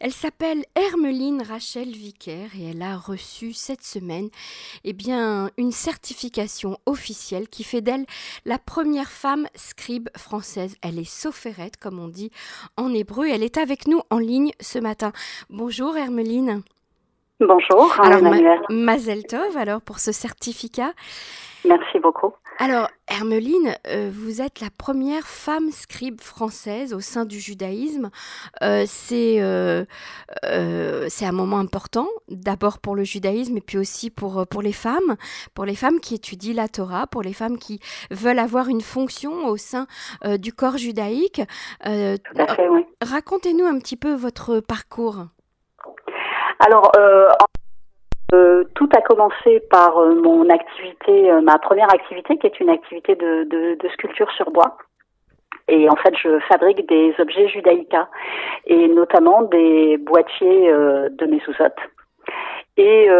Elle s'appelle Hermeline Rachel Vicaire et elle a reçu cette semaine eh bien, une certification officielle qui fait d'elle la première femme scribe française. Elle est sophrette, comme on dit en hébreu. Elle est avec nous en ligne ce matin. Bonjour Hermeline. Bonjour. Alors, Mazel Tov, alors pour ce certificat. Merci beaucoup. Alors, Hermeline, euh, vous êtes la première femme scribe française au sein du judaïsme. Euh, euh, c'est un moment important, d'abord pour le judaïsme et puis aussi pour, pour les femmes, pour les femmes qui étudient la Torah, pour les femmes qui veulent avoir une fonction au sein du corps judaïque. Racontez-nous un petit peu votre parcours. Alors, euh, tout a commencé par euh, mon activité, euh, ma première activité, qui est une activité de, de, de, sculpture sur bois. Et en fait, je fabrique des objets judaïca, et notamment des boîtiers de mezuzot. Et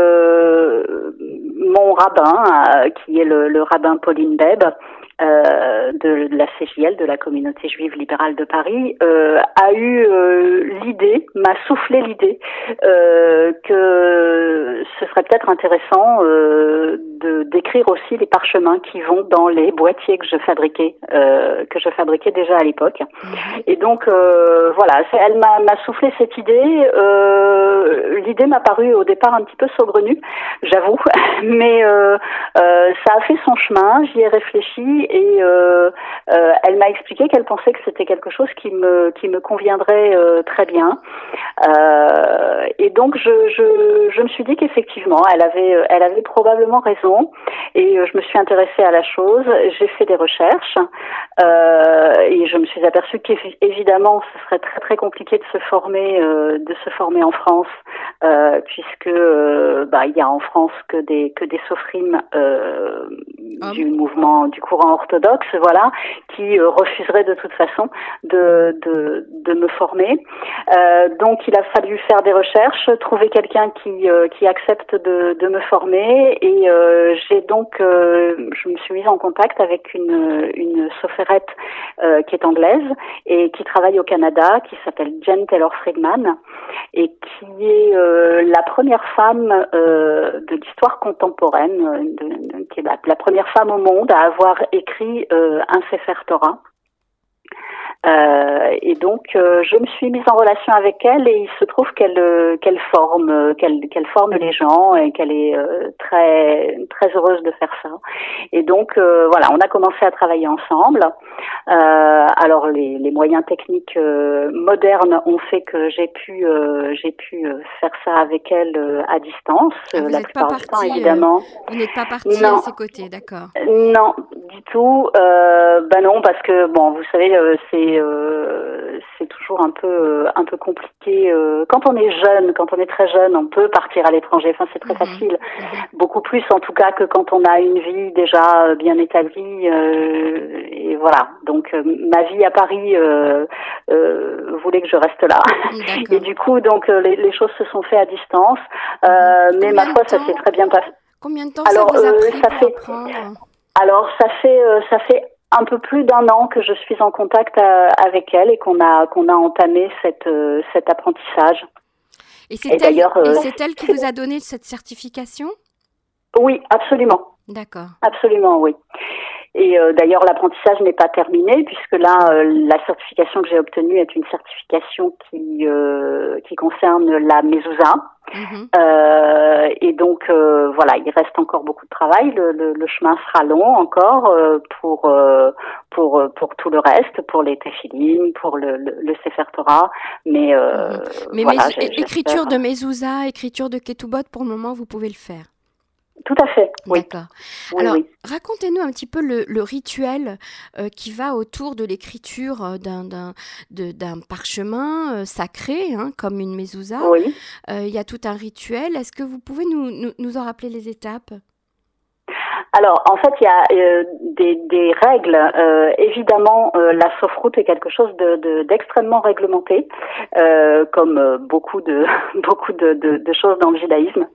mon rabbin, qui est le, le rabbin Pauline Beb, euh, de, la CJL, de la communauté juive libérale de Paris, euh, a eu euh, l'idée, m'a soufflé l'idée euh, que ce serait peut-être intéressant de d'écrire aussi les parchemins qui vont dans les boîtiers que je fabriquais, que je fabriquais déjà à l'époque. Et donc voilà, elle m'a soufflé cette idée. l'idée m'a paru au départ un petit peu saugrenue, j'avoue, mais ça a fait son chemin. J'y ai réfléchi et euh, euh, elle m'a expliqué qu'elle pensait que c'était quelque chose qui me qui me conviendrait euh, très bien. et donc je, je, je me suis dit qu'effectivement elle avait elle avait probablement raison et je me suis intéressée à la chose. J'ai fait des recherches et je me suis aperçue qu'évidemment ce serait très très compliqué de se former de se former en France puisque bah il y a en France que des que des sophimes ah du mouvement du courant orthodoxe, voilà, qui euh, refuserait de toute façon de, de, de me former. Euh, donc il a fallu faire des recherches, trouver quelqu'un qui, euh, qui accepte de, de me former et j'ai donc, je me suis mise en contact avec une, une sophrette qui est anglaise et qui travaille au Canada, qui s'appelle Jen Taylor Friedman et qui est la première femme de l'histoire contemporaine, de, qui est la, la, première femme au monde à avoir écrit un Sefer Torah. Euh, et donc, euh, je me suis mise en relation avec elle et il se trouve qu'elle euh, qu'elle forme qu'elle qu'elle forme les gens et qu'elle est très très heureuse de faire ça. Et donc, voilà, on a commencé à travailler ensemble. alors, les, les moyens techniques modernes ont fait que j'ai pu j'ai pu faire ça avec elle à distance. Ah, la plupart du temps, évidemment. vous n'êtes pas partie à ses côtés, d'accord Non, du tout. ben non, parce que bon, vous savez, c'est euh, c'est toujours un peu un peu compliqué. Euh, quand on est jeune, quand on est très jeune, on peut partir à l'étranger. Enfin, c'est très mhm. facile. Mhm. Beaucoup plus en tout cas que quand on a une vie déjà bien établie. Euh, et voilà. Donc ma vie à Paris voulait que je reste là. Et du coup, donc les, choses se sont faites à distance. Mhm. mais ma foi, ça s'est très bien passé. Combien de temps Alors, ça vous a pris ça fait, Alors ça fait ça fait un peu plus d'un an que je suis en contact euh, avec elle et qu'on a qu'on a entamé cette euh, cet apprentissage. Et c'est elle, euh, elle qui vous a donné cette certification? Oui, absolument. D'accord. Absolument, oui. Et d'ailleurs, l'apprentissage n'est pas terminé puisque là, la certification que j'ai obtenue est une certification qui qui concerne la mezouza, Mhm. Euh, et donc euh, voilà, il reste encore beaucoup de travail. Le, le, le chemin sera long encore euh, pour euh, pour pour tout le reste, pour les tefilines, pour le, le, le Sefer Torah. Mais, mhm. mais voilà, écriture de mezouza, écriture de ketubot, pour le moment, vous pouvez le faire. Tout à fait. Oui. D'accord. Alors, racontez-nous un petit peu le, rituel euh, qui va autour de l'écriture euh, d'un, d'un, parchemin euh, sacré, hein, comme une mezouza. Oui. Il y a tout un rituel. Est-ce que vous pouvez nous, nous, en rappeler les étapes? Alors, en fait, il y a des, des, règles. évidemment, la soft est quelque chose de, d'extrêmement réglementé, comme beaucoup de beaucoup de, de, choses dans le judaïsme.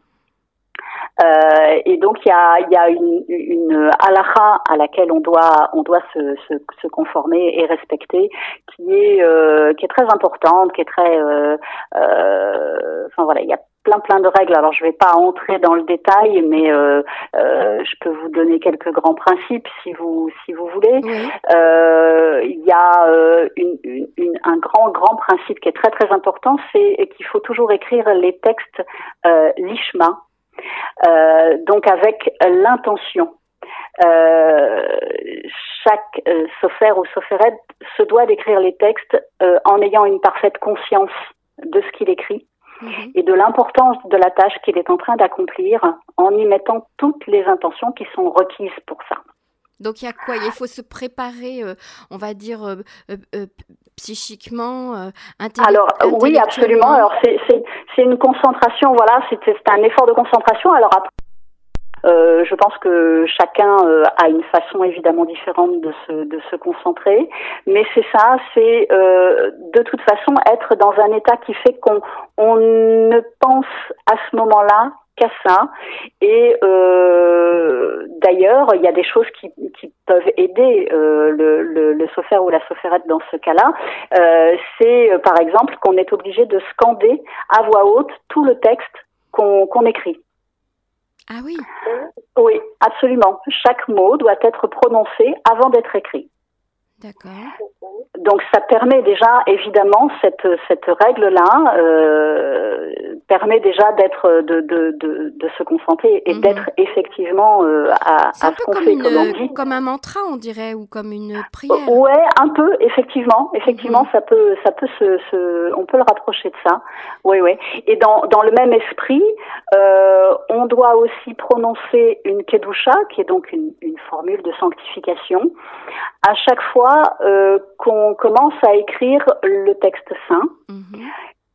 Euh, et donc il y a, y a une, une halakha à laquelle on doit on doit se, se, se conformer et respecter, qui est euh, qui est très importante, qui est très euh, euh enfin voilà il y a plein plein de règles. Alors je vais pas entrer dans le détail, mais euh, euh, je peux vous donner quelques grands principes si vous si vous voulez. Euh, il y a euh, une, une, un grand grand principe qui est très très important, c'est qu'il faut toujours écrire les textes euh, lishma, donc avec l'intention. chaque euh, ou sopherette se doit d'écrire les textes en ayant une parfaite conscience de ce qu'il écrit Mhm. et de l'importance de la tâche qu'il est en train d'accomplir en y mettant toutes les intentions qui sont requises pour ça. Donc il y a quoi? Il faut se préparer, euh, on va dire, euh, euh, psychiquement, Alors oui, absolument. Alors c'est une concentration, voilà, c'est un effort de concentration. Alors après, euh, je pense que chacun euh, a une façon évidemment différente de se, de se concentrer, mais c'est ça, c'est euh, de toute façon être dans un état qui fait qu'on on ne pense à ce moment-là qu'à ça. Et euh, d'ailleurs, il y a des choses qui, qui peuvent aider euh, le, le, le ou la sophérette dans ce cas-là. Euh, c'est par exemple qu'on est obligé de scander à voix haute tout le texte qu'on qu'on écrit. Ah oui Oui, absolument. Chaque mot doit être prononcé avant d'être écrit. D'accord. Donc ça permet déjà, évidemment, cette, cette règle-là euh, permet déjà d'être de, de, de, de, se concentrer et mhm. d'être effectivement euh, à, à ce qu'on fait, comme on dit. Comme un mantra, on dirait, ou comme une prière. Ouais, un peu, effectivement. Effectivement, mhm. ça peut, ça peut se, se, on peut le rapprocher de ça. Oui, oui. Et dans, dans le même esprit, euh, on doit aussi prononcer une kedusha, qui est donc une, une formule de sanctification, à chaque fois euh, qu'on commence à écrire le texte saint mhm.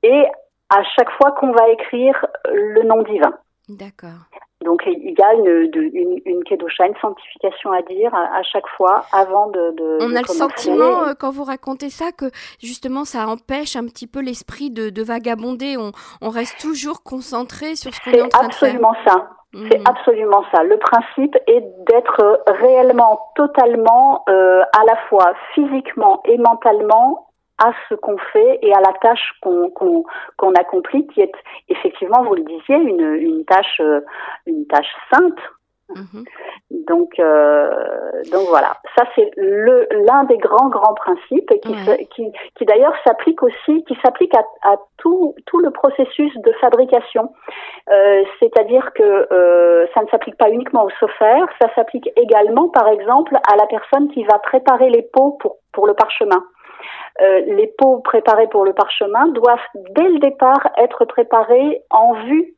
et à chaque fois qu'on va écrire le nom divin. D'accord. Donc il y a une, une, une kedusha, une sanctification à dire à, chaque fois avant de. de On a le sentiment euh, quand vous racontez ça que justement ça empêche un petit peu l'esprit de, de, vagabonder. On, on, reste toujours concentré sur ce qu'on est, en train de faire. C'est absolument ça. C'est mhm. absolument ça. Le principe est d'être réellement, totalement, euh, à la fois physiquement et mentalement à ce qu'on fait et à la tâche qu'on qu'on accomplit, qui est effectivement, vous le disiez, une, une tâche euh, une tâche sainte. Mhm. Donc euh, donc voilà, ça c'est le l'un des grands grands principes qui qui, qui d'ailleurs s'applique aussi, qui s'applique à, à tout tout le processus de fabrication. Euh, c'est-à-dire que euh, ça ne s'applique pas uniquement au sophère, ça s'applique également, par exemple, à la personne qui va préparer les pots pour pour le parchemin. Euh, les pots préparés pour le parchemin doivent dès le départ être préparés en vue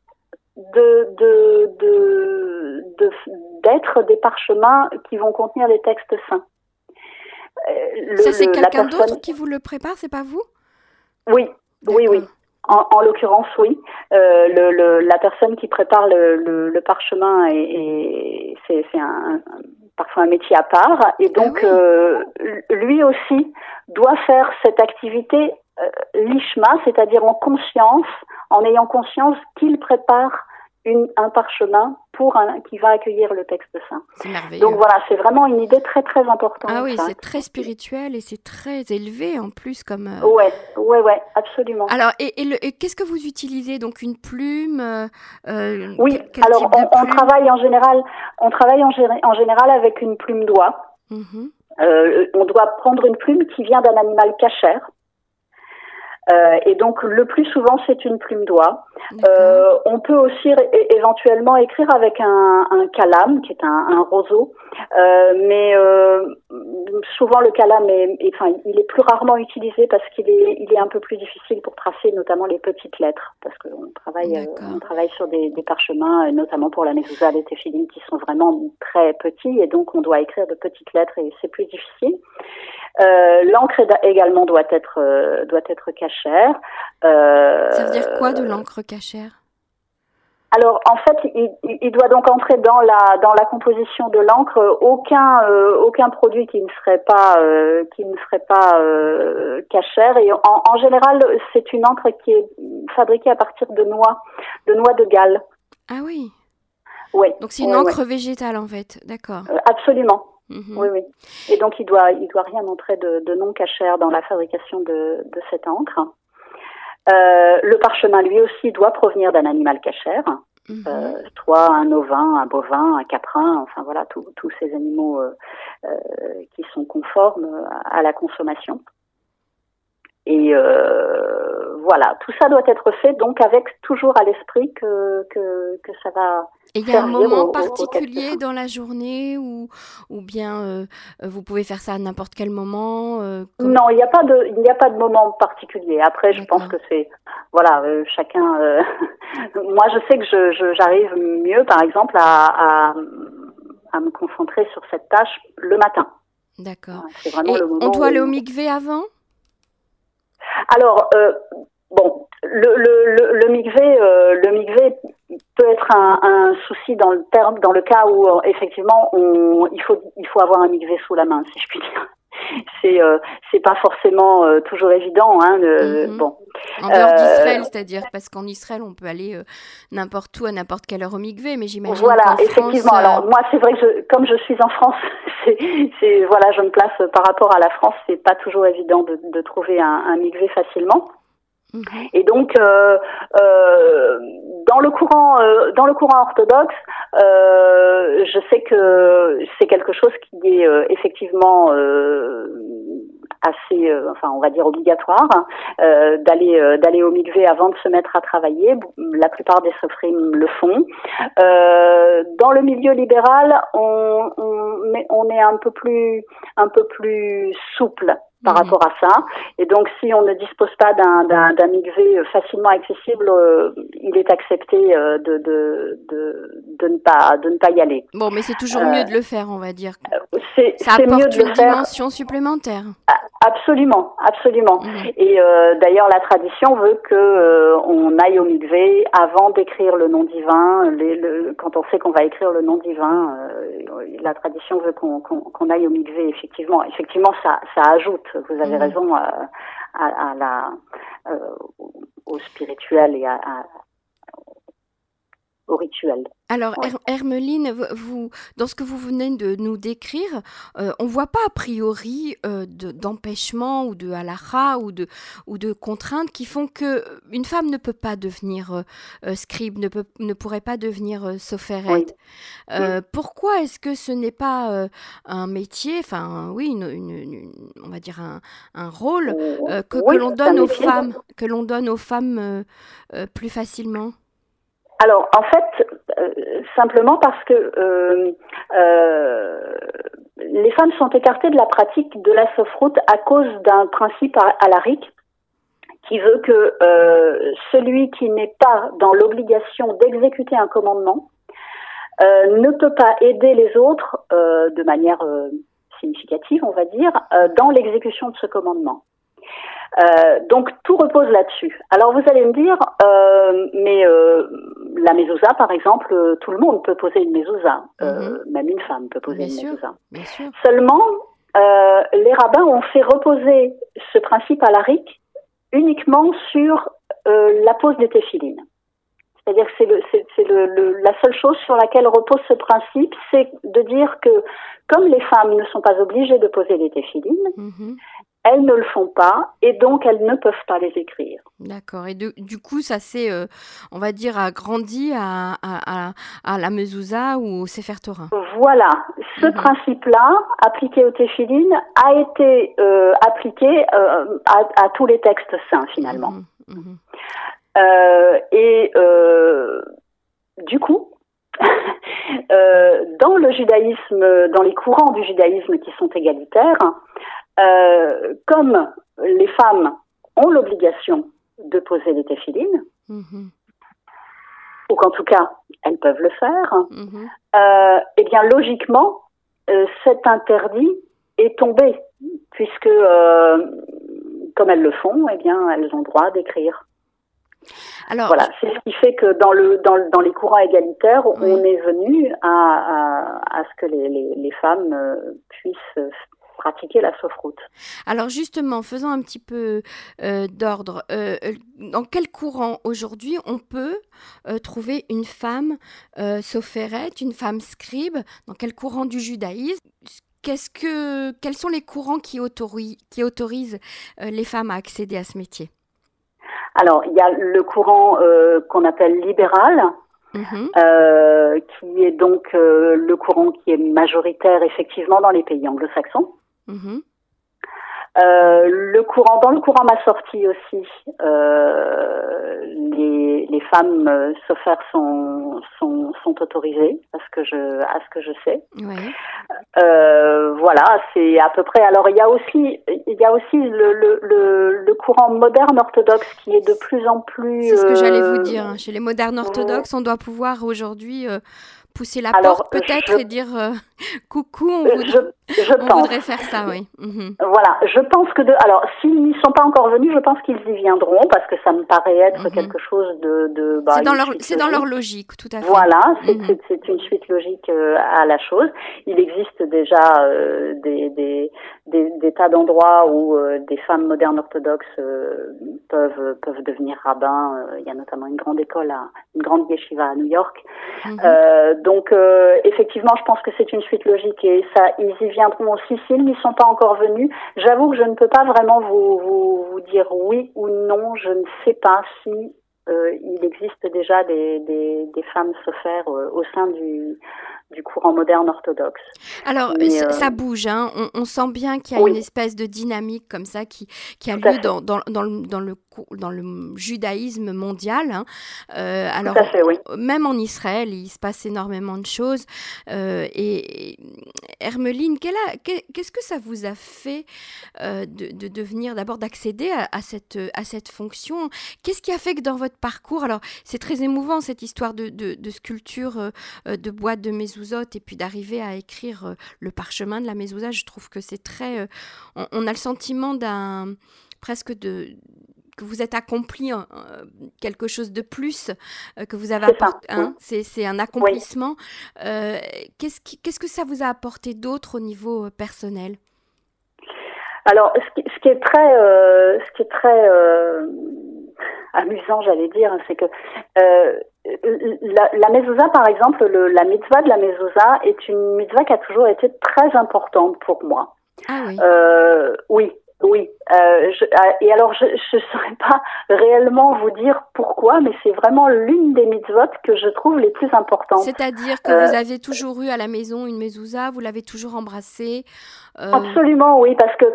de, de, d'être des parchemins qui vont contenir les textes saints. Euh, Ça, c'est quelqu'un d'autre qui vous le prépare, c'est pas vous? Oui, oui, oui. En, l'occurrence, oui. Euh, le, la personne qui prépare le, le, parchemin, et, c'est, un, parfois un métier à part. Et ah donc, euh, lui aussi doit faire cette activité lishma, c'est-à-dire en conscience, en ayant conscience qu'il prépare une, un parchemin pour un, qui va accueillir le texte saint. C'est merveilleux. Donc voilà, c'est vraiment une idée très très importante. Ah oui, c'est très spirituel et c'est très élevé en plus comme. Euh... Ouais, ouais, ouais, absolument. Alors et, et, qu'est-ce que vous utilisez? Donc une plume euh, euh Oui, alors on, on, travaille en général, on travaille en, en général avec une plume d'oie. Mm euh, on doit prendre une plume qui vient d'un animal cachère. Euh, et donc le plus souvent c'est une plume d'oie. Euh, on peut aussi éventuellement écrire avec un, un calame qui est un, un roseau, euh, mais euh, souvent le calame est, enfin il est plus rarement utilisé parce qu'il est il est un peu plus difficile pour tracer notamment les petites lettres parce qu'on travaille euh, on travaille sur des, des parchemins euh, notamment pour la mezouza téphilines qui sont vraiment très petits et donc on doit écrire de petites lettres et c'est plus difficile. Euh, l'encre également doit être euh, doit être cachère. Euh, Ça veut dire quoi de l'encre cachère? Alors en fait, il, il, doit donc entrer dans la dans la composition de l'encre aucun euh, aucun produit qui ne serait pas euh, qui ne serait pas euh, cachère et en, en général c'est une encre qui est fabriquée à partir de noix de noix de Galles. Ah oui. Oui. Donc c'est une encre végétale en fait, d'accord. absolument. Mhm. Oui, oui. Et donc il doit, il doit rien montrer de, de non cachère dans la fabrication de, de cette encre. le parchemin, lui aussi, doit provenir d'un animal cachère. Mhm. Euh, soit un ovin, un bovin, un caprin, enfin voilà, tous ces animaux euh, euh, qui sont conformes à la consommation. Et voilà, tout ça doit être fait donc avec toujours à l'esprit que, que, que ça va et il y a un moment particulier dans la journée ou, ou bien euh, vous pouvez faire ça à n'importe quel moment euh, Non, il n'y a pas de il n'y a pas de moment particulier. Après, je pense que c'est voilà euh, chacun. moi, je sais que je j'arrive mieux, par exemple, à, à, à me concentrer sur cette tâche le matin. D'accord. On doit aller au MIGV avant? Alors bon, le le le, le MIGV le MIGV peut être un, un, souci dans le terme, dans le cas où euh, effectivement on, il faut il faut avoir un MIGV sous la main, si je puis dire. C'est euh, c'est pas forcément euh, toujours évident, hein. Mhm. Bon. En dehors d'Israël, c'est-à-dire parce qu'en Israël on peut aller n'importe où à n'importe quelle heure au MIGV, mais j'imagine. Voilà, effectivement. Alors moi c'est vrai que je, comme je suis en France, c'est voilà, je me place par rapport à la France, c'est pas toujours évident de, de trouver un, un MIGV facilement. Mhm. Et donc, euh, euh, dans le courant, euh, dans le courant orthodoxe, euh, je sais que c'est quelque chose qui est euh, effectivement assez, enfin, on va dire obligatoire, d'aller d'aller au mikvé avant de se mettre à travailler. La plupart des sofrim le font. dans le milieu libéral, on, on, on est un peu plus un peu plus souple par mhm. rapport à ça. Et donc, si on ne dispose pas d'un d'un euh, facilement accessible, euh, il est accepté euh, de, de, de, de, ne pas de ne pas y aller. Bon, mais c'est toujours mieux de le faire, on va dire. C'est ça apporte mieux de une dimension supplémentaire. Absolument, absolument. Mhm. Et d'ailleurs, la tradition veut que on aille au mikvé avant d'écrire le nom divin. Les, le, quand on sait qu'on va écrire le nom divin, la tradition veut qu'on qu'on aille au mikvé. Effectivement, effectivement, ça ça ajoute vous avez mhm. raison, à, à, la, euh, au spirituel et à, au rituel. Alors, Hermeline, vous, dans ce que vous venez de nous décrire, euh, on ne voit pas a priori euh, d'empêchement ou de halakha ou de, ou de contraintes qui font que une femme ne peut pas devenir euh, scribe, ne, peut, ne pourrait pas devenir euh, Pourquoi est-ce que ce n'est pas un métier, enfin oui, une, on va dire un, un rôle que, que l'on donne aux femmes, que l'on donne aux femmes plus facilement? Alors, en fait, euh, simplement parce que euh, euh, les femmes sont écartées de la pratique de la soft à cause d'un principe alarique qui veut que celui qui n'est pas dans l'obligation d'exécuter un commandement ne peut pas aider les autres de manière significative, on va dire, dans l'exécution de ce commandement. Euh, donc tout repose là-dessus. Alors vous allez me dire, euh, mais euh, la mezouza, par exemple, euh, tout le monde peut poser une mezouza, euh, mhm. même une femme peut poser une mezouza. Seulement, les rabbins ont fait reposer ce principe à l'aric uniquement sur la pose des téphilines. C'est-à-dire que c'est le, c'est, le, le, la seule chose sur laquelle repose ce principe, c'est de dire que comme les femmes ne sont pas obligées de poser les téphilines, mhm elles ne le font pas et donc elles ne peuvent pas les écrire. D'accord. Et du coup, ça s'est, euh, on va dire, agrandi à, à, à, la mezouza ou au Sefer Torah. Voilà. Ce mhm. principe-là, appliqué au téphilines, a été euh, appliqué euh, à, tous les textes saints, finalement. Mhm. Mhm. et du coup, dans le judaïsme, dans les courants du judaïsme qui sont égalitaires, euh, comme les femmes ont l'obligation de poser les téphilines, mhm. ou qu'en tout cas elles peuvent le faire, euh, eh bien logiquement euh, cet interdit est tombé puisque comme elles le font, eh bien elles ont droit d'écrire. Alors, voilà, c'est ce qui fait que dans, le, dans, dans les courants égalitaires, on est venu à, à, à ce que les, les, les femmes puissent pratiquer la soufroute. Alors justement, faisons un petit peu euh, d'ordre. Euh, dans quel courant aujourd'hui on peut trouver une femme sophérette, une femme scribe? Dans quel courant du judaïsme? Qu'est-ce que, quels sont les courants qui, qui autorisent les femmes à accéder à ce métier? Alors, il y a le courant qu'on appelle libéral, Mhm. Euh, qui est donc euh, le courant qui est majoritaire effectivement dans les pays anglo-saxons. Mhm. Euh, le courant, dans le courant ma sortie aussi, euh, les, les femmes euh, sont, sont, sont autorisées à ce que je, à ce que je sais. Euh, voilà, c'est à peu près. Alors il y a aussi, il y a aussi le, le, le, le courant moderne orthodoxe qui est de plus en plus. C'est ce que j'allais vous dire. Chez les modernes orthodoxes, on doit pouvoir aujourd'hui pousser la porte peut-être et dire euh, coucou, on, voudrait, je, je on voudrait, faire ça, oui. Mhm. Voilà, je pense que de, alors s'ils n'y sont pas encore venus, je pense qu'ils y viendront parce que ça me paraît être mhm. quelque chose de, de bah, c'est dans leur, c'est dans leur logique, tout à fait. Voilà, c'est, mhm. c'est, une suite logique euh, à la chose. Il existe déjà euh, des, des, des, des, tas d'endroits où des femmes modernes orthodoxes peuvent peuvent devenir rabbins. Il y a notamment une grande école, à, une grande yeshiva à New York donc euh, effectivement, je pense que c'est une suite logique et ça, ils y viendront aussi s'ils n'y sont pas encore venus. J'avoue que je ne peux pas vraiment vous, vous, vous, dire oui ou non. Je ne sais pas si euh, il existe déjà des, des, des femmes sophères euh, au sein du du courant moderne orthodoxe. Alors, ça, euh, bouge, hein. on, sent bien qu'il y a une espèce de dynamique comme ça qui, qui a lieu dans, dans, dans, le, dans, le, dans le judaïsme mondial. Hein. Euh, alors, même en Israël, il se passe énormément de choses. Euh, et, Hermeline, qu'est-ce que ça vous a fait de, de, devenir, d'abord d'accéder à, cette, à cette fonction? Qu'est-ce qui a fait que dans votre parcours, alors c'est très émouvant cette histoire de, sculpture de boîte de maison et puis d'arriver à écrire euh, le parchemin de la mezouza, je trouve que c'est très. Euh, on, a le sentiment d'un. presque de que vous êtes accompli euh, quelque chose de plus que vous avez apporté. Hein, c'est un accomplissement. Qu'est-ce Qu'est-ce que ça vous a apporté d'autre au niveau personnel? Alors, ce qui, ce qui, est très, ce qui est très amusant, j'allais dire, c'est que euh, la, la mezouza, par exemple, le, la mitzvah de la mezouza est une mitzvah qui a toujours été très importante pour moi. Ah oui. Euh, oui, oui. Euh, je, euh, et alors, je ne saurais pas réellement vous dire pourquoi, mais c'est vraiment l'une des mitzvot que je trouve les plus importantes. C'est-à-dire que vous avez toujours eu à la maison une mezouza, vous l'avez toujours embrassée Absolument, oui, parce que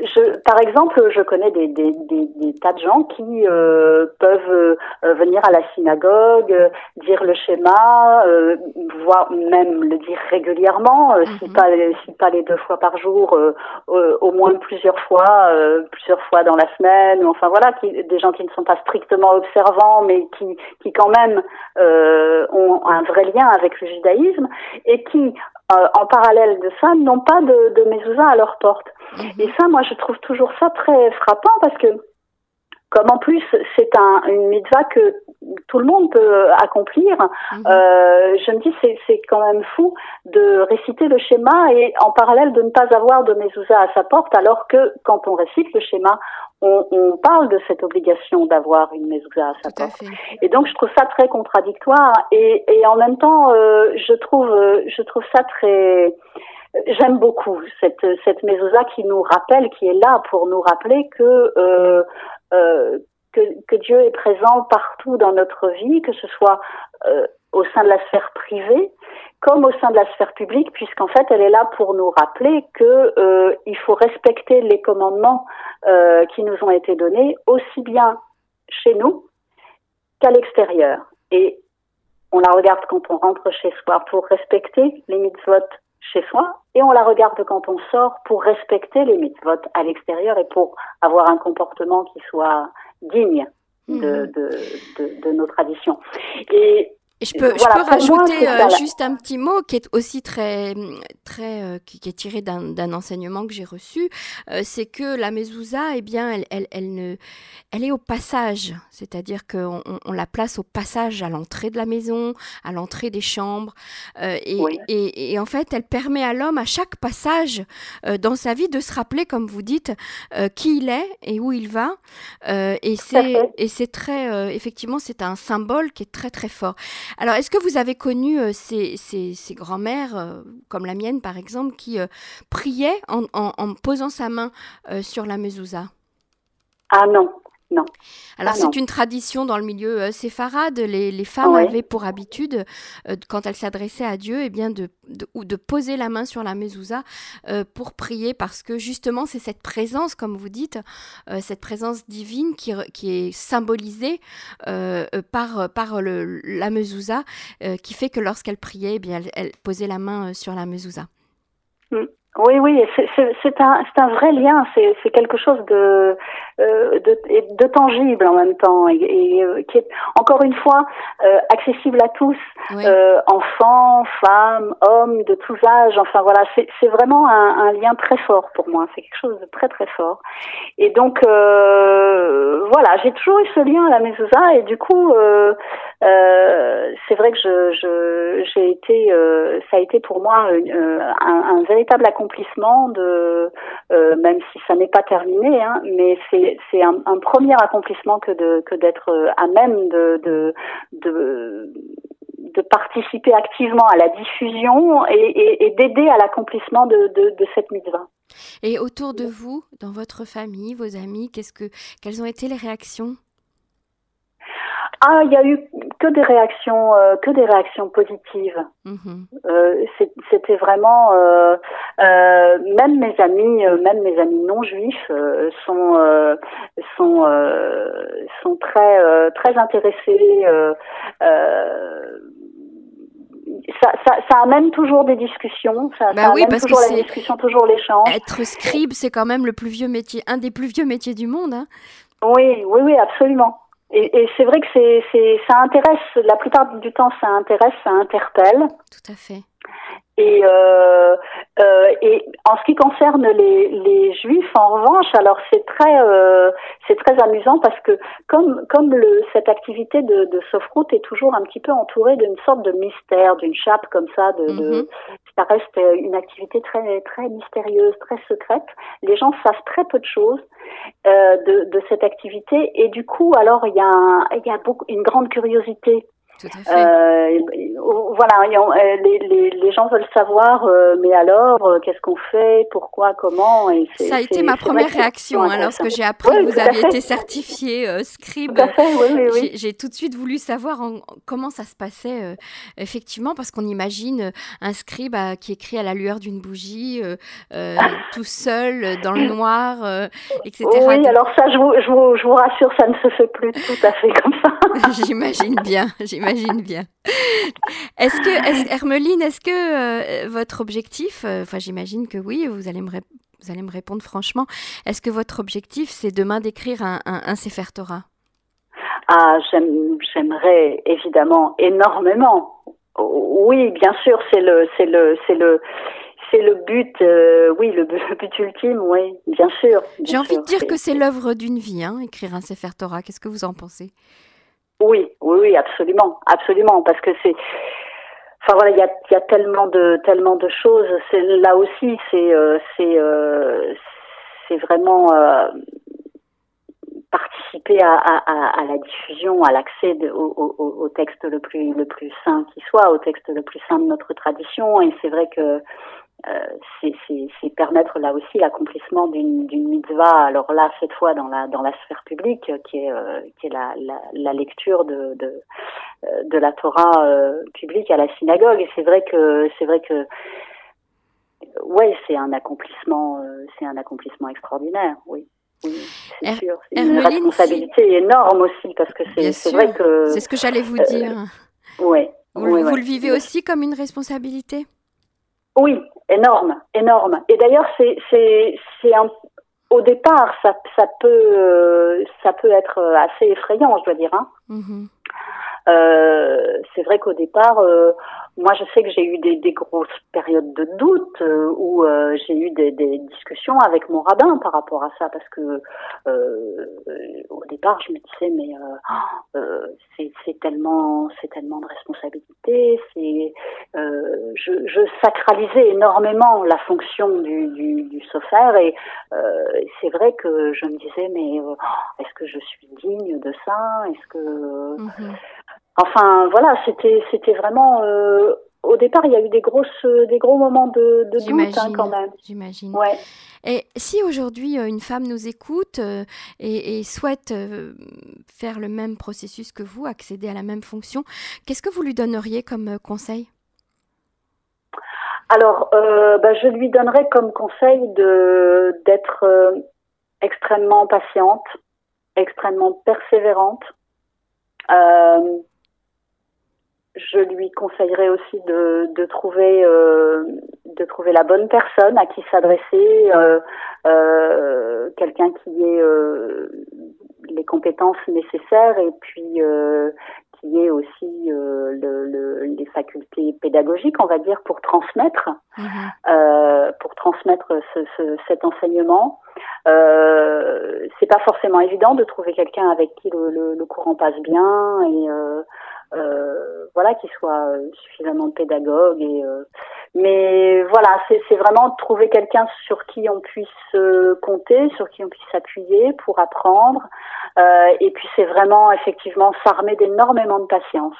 je, par exemple, je connais des, des, des, des tas de gens qui euh, peuvent euh, venir à la synagogue, euh, dire le schéma, euh, voire même le dire régulièrement, si mhm. pas si pas les deux fois par jour, au moins plusieurs fois, plusieurs fois dans la semaine. Enfin voilà, qui, des gens qui ne sont pas strictement observants, mais qui qui quand même ont un vrai lien avec le judaïsme et qui euh, en parallèle de ça, n'ont pas de, de mezouza à leur porte. Mhm. Et ça, moi, je trouve toujours ça très frappant parce que, comme en plus, c'est un, une mitzvah que tout le monde peut accomplir, mhm. euh, je me dis, c'est, c'est quand même fou de réciter le schéma et en parallèle de ne pas avoir de mezouza à sa porte, alors que quand on récite le schéma, on, on, parle de cette obligation d'avoir une mezouza à sa porte. Et donc je trouve ça très contradictoire et, et en même temps euh, je trouve je trouve ça très j'aime beaucoup cette cette mezouza qui nous rappelle qui est là pour nous rappeler que euh, euh, que, que, Dieu est présent partout dans notre vie, que ce soit euh, au sein de la sphère privée, comme au sein de la sphère publique, puisqu'en fait, elle est là pour nous rappeler que euh, il faut respecter les commandements euh, qui nous ont été donnés, aussi bien chez nous qu'à l'extérieur. Et on la regarde quand on rentre chez soi pour respecter les mitzvot chez soi, et on la regarde quand on sort pour respecter les mitzvot à l'extérieur et pour avoir un comportement qui soit digne de, mhm. de, de, de nos traditions. Et Et je peux, je peux rajouter euh, juste un petit mot qui est aussi très, très, euh, qui, est tiré d'un enseignement que j'ai reçu, euh, c'est que la mezouza, eh bien, elle, elle, elle, ne, elle est au passage, c'est-à-dire qu'on on, la place au passage à l'entrée de la maison, à l'entrée des chambres, et, et, et, en fait, elle permet à l'homme à chaque passage dans sa vie de se rappeler, comme vous dites, qui il est et où il va, et c'est, et c'est très, effectivement, c'est un symbole qui est très très fort. Alors, est-ce que vous avez connu euh, ces, ces, grands-mères, euh, comme la mienne par exemple, qui euh, priaient en, posant sa main sur la mezouza? Ah non, non. Alors ah, c'est une tradition dans le milieu euh, séfarade. Les, femmes avaient pour habitude, euh, quand elles s'adressaient à Dieu, eh bien de, ou de poser la main sur la mezouza euh, pour prier, parce que justement c'est cette présence, comme vous dites, cette présence divine qui, qui est symbolisée par, par le, la mezouza, qui fait que lorsqu'elle priait, eh bien elle, posait la main sur la mezouza. Mm. Oui, oui, c'est un, un vrai lien, c'est quelque chose de, euh, de, de, tangible en même temps, et, et euh, qui est encore une fois euh, accessible à tous, enfants, femmes, hommes de tous âges, enfin voilà, c'est vraiment un, un, lien très fort pour moi, c'est quelque chose de très très fort. Et donc voilà, j'ai toujours eu ce lien à la mezouza, et du coup, c'est vrai que je j'ai été, ça a été pour moi un, un véritable accomplissement de, même si ça n'est pas terminé, hein, mais c'est un, un, premier accomplissement que de que d'être euh, à même de, de, de de participer activement à la diffusion et, et, et d'aider à l'accomplissement de, de, de, cette mitzvah. Et autour de vous, dans votre famille, vos amis, qu'est-ce que, quelles ont été les réactions? Ah, il y a eu que des réactions, euh, que des réactions positives. Mhm. Euh, C'était vraiment, euh, même mes amis, même mes amis non juifs sont sont sont très très intéressés. Ça, ça, ça, amène toujours des discussions. Ça, bah oui, parce toujours que la discussion, toujours l'échange. Être scribe, c'est quand même le plus vieux métier, un des plus vieux métiers du monde. Hein. Oui, oui, oui, absolument. Et, et c'est vrai que c'est, c'est, ça intéresse, la plupart du temps, ça intéresse, ça interpelle. Tout à fait. Et, euh, euh, et en ce qui concerne les, les juifs, en revanche, alors c'est très euh, c'est très amusant parce que comme comme le, cette activité de, de route est toujours un petit peu entourée d'une sorte de mystère, d'une chape comme ça, de, de, mhm. Ça reste une activité très très mystérieuse, très secrète. Les gens savent très peu de choses euh, de, cette activité et du coup alors il y a y a beaucoup une grande curiosité euh, voilà, euh, les, les, les, gens veulent savoir, euh, mais alors, euh, qu'est-ce qu'on fait, pourquoi, comment et Ça a été ma première réaction hein, lorsque j'ai appris que vous aviez été certifié scribe. J'ai tout de suite voulu savoir en, comment ça se passait, effectivement, parce qu'on imagine un scribe qui écrit à la lueur d'une bougie, tout seul, dans le noir, etc. Oui, alors ça, je vous, je, vous, je vous rassure, ça ne se fait plus tout à fait comme ça. j'imagine bien, j'imagine bien. Est-ce que, est Hermeline, est-ce que euh, votre objectif, euh, enfin j'imagine que oui, vous allez me, vous allez me répondre franchement, est-ce que votre objectif c'est demain d'écrire un, un, Sefer Torah? Ah, j'aimerais évidemment énormément. Oui, bien sûr, c'est le, c'est le, c'est le, c'est le but, euh, oui, le, but ultime, oui, bien sûr. J'ai envie de dire que c'est l'œuvre d'une vie, hein, écrire un Sefer Torah. Qu'est-ce que vous en pensez? Oui, oui, oui, absolument, absolument, parce que c'est, enfin voilà, il y a, tellement de tellement de choses. Là aussi, c'est euh, c'est euh, c'est vraiment euh, participer à, la diffusion, à l'accès au, au, au, texte le plus le plus sain qui soit, au texte le plus sain de notre tradition. Et c'est vrai que euh, c'est permettre là aussi l'accomplissement d'une mitzvah. Alors là, cette fois dans la dans la sphère publique, qui est euh, qui est la, la, la lecture de de, euh, de la Torah euh, publique à la synagogue. Et c'est vrai que c'est vrai que ouais, c'est un accomplissement, c'est un accomplissement extraordinaire. Oui. Oui, c'est sûr. C'est une responsabilité énorme aussi parce que c'est vrai que. C'est ce que j'allais vous dire. Ouais. Vous, vous le vivez aussi comme une responsabilité? Oui, énorme, énorme. Et d'ailleurs, c'est c'est c'est un au départ, ça, ça peut, ça peut être assez effrayant, je dois dire. Hein. Mm-hmm. c'est vrai qu'au départ, moi, je sais que j'ai eu des, des, grosses périodes de doute euh, où euh, j'ai eu des, des, discussions avec mon rabbin par rapport à ça, parce que euh, au départ, je me disais mais euh, c'est tellement, c'est tellement de responsabilité. C'est, je, je, sacralisais énormément la fonction du, du, du et c'est vrai que je me disais mais est-ce que je suis digne de ça? Est-ce que mm-hmm. Enfin, voilà, c'était c'était vraiment. Euh, au départ, il y a eu des grosses, des gros moments de, de doute hein, quand même. J'imagine. Ouais. Et si aujourd'hui euh, une femme nous écoute euh, et, et, souhaite faire le même processus que vous, accéder à la même fonction, qu'est-ce que vous lui donneriez comme conseil? Alors, bah, je lui donnerais comme conseil de d'être extrêmement patiente, extrêmement persévérante. Euh, je lui conseillerais aussi de, de trouver euh, de trouver la bonne personne à qui s'adresser, euh, euh, quelqu'un qui ait euh, les compétences nécessaires et puis euh, qui ait aussi euh, le, le, les facultés pédagogiques, on va dire, pour transmettre mhm. pour transmettre ce, ce, cet enseignement. c'est pas forcément évident de trouver quelqu'un avec qui le, le, le, courant passe bien et euh, voilà, qu'il soit euh, suffisamment pédagogue. Et, euh, mais voilà, c'est vraiment trouver quelqu'un sur qui on puisse compter, sur qui on puisse s'appuyer pour apprendre. et puis c'est vraiment effectivement s'armer d'énormément de patience.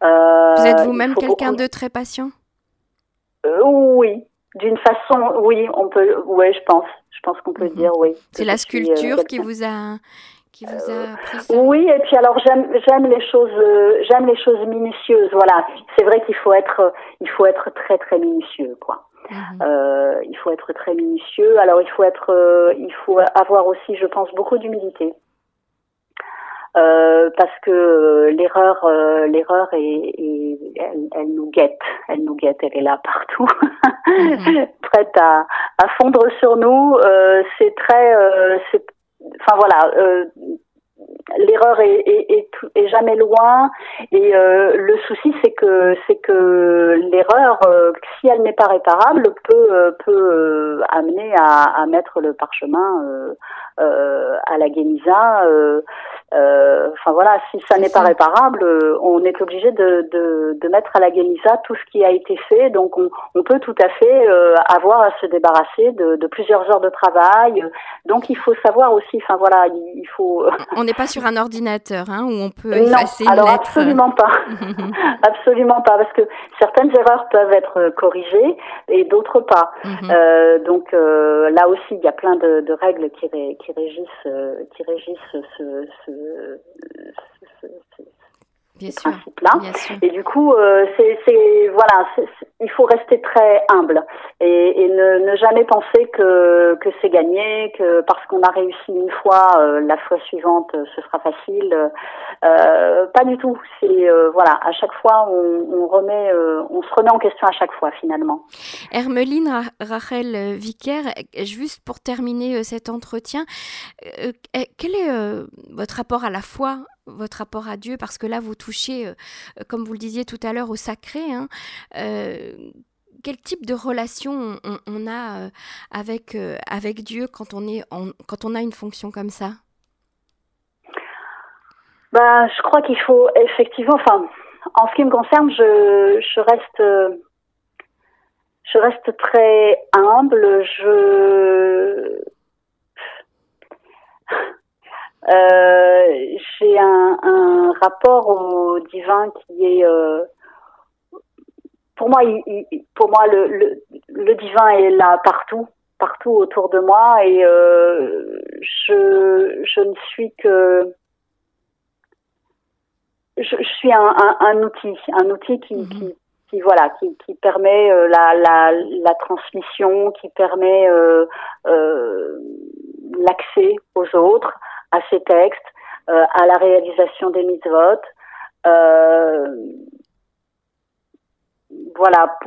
Vous êtes vous-même quelqu'un de très patient? Oui, d'une façon, oui, on peut, ouais, je pense, je pense qu'on peut mhm. dire oui. C'est la sculpture qui vous a euh, oui, et puis alors j'aime j'aime les choses euh, j'aime les choses minutieuses. Voilà, c'est vrai qu'il faut être il faut être très très minutieux quoi. Mhm. Euh, il faut être très minutieux. Alors il faut être il faut avoir aussi, je pense, beaucoup d'humilité. parce que l'erreur, l'erreur est, elle, nous guette, elle nous guette, elle est là partout, mhm. prête à, à, fondre sur nous. c'est très, enfin voilà, euh, l'erreur est, est, est, jamais loin. Et euh, le souci c'est que c'est que l'erreur euh, si elle n'est pas réparable peut peut amener à, à, mettre le parchemin à la Guénisa euh, enfin voilà, si ça n'est pas réparable, euh, on est obligé de, de, de, mettre à la Guénisa tout ce qui a été fait. Donc on, on peut tout à fait euh, avoir à se débarrasser de, de, plusieurs heures de travail. Donc il faut savoir aussi, enfin voilà, il, faut. on n'est pas sur un ordinateur hein, où on peut effacer non, alors absolument pas, absolument pas, parce que certaines erreurs peuvent être corrigées et d'autres pas. Mhm. euh, donc là aussi, il y a plein de, de règles qui, qui régissent, qui régissent ce, ce Bien sûr, Et du coup, euh, c'est voilà, il faut rester très humble et, et ne, ne, jamais penser que, que c'est gagné, que parce qu'on a réussi une fois, euh, la fois suivante euh, ce sera facile. Euh, pas du tout. C'est voilà, à chaque fois on, on remet, on se remet en question à chaque fois finalement. Hermeline Rachel Vicker, juste pour terminer cet entretien, quel est votre rapport à la foi votre rapport à Dieu, parce que là, vous touchez, euh, comme vous le disiez tout à l'heure, au sacré. Hein. Euh, quel type de relation on, a euh, avec, avec Dieu quand on, est quand on a une fonction comme ça? Bah, Je crois qu'il faut effectivement, enfin, en ce qui me concerne, je, je reste... Je reste très humble. Je j'ai un, un, rapport au divin qui est, euh, pour moi, il, pour moi le, le, le, divin est là partout, partout autour de moi, et euh, je, je ne suis que, je, je suis un, un, un, outil, un outil qui, mhm. qui qui voilà qui, qui permet euh, la, la, la, transmission qui permet euh, euh, l'accès aux autres à ces textes, euh, à la réalisation des mitzvot. Euh, voilà.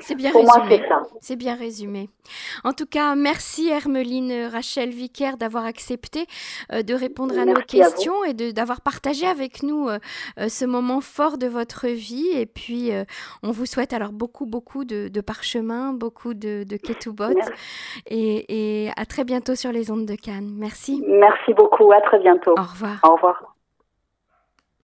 C'est bien résumé. C'est bien résumé. En tout cas, merci Hermeline Rachel Vicaire d'avoir accepté euh, de répondre à nos questions et d'avoir partagé avec nous euh, euh, ce moment fort de votre vie. Et puis, on vous souhaite alors beaucoup, beaucoup de, de parchemins, beaucoup de, de ketubot. Et, et à très bientôt sur les ondes de Cannes. Merci. Merci beaucoup. À très bientôt. Au revoir. Au revoir.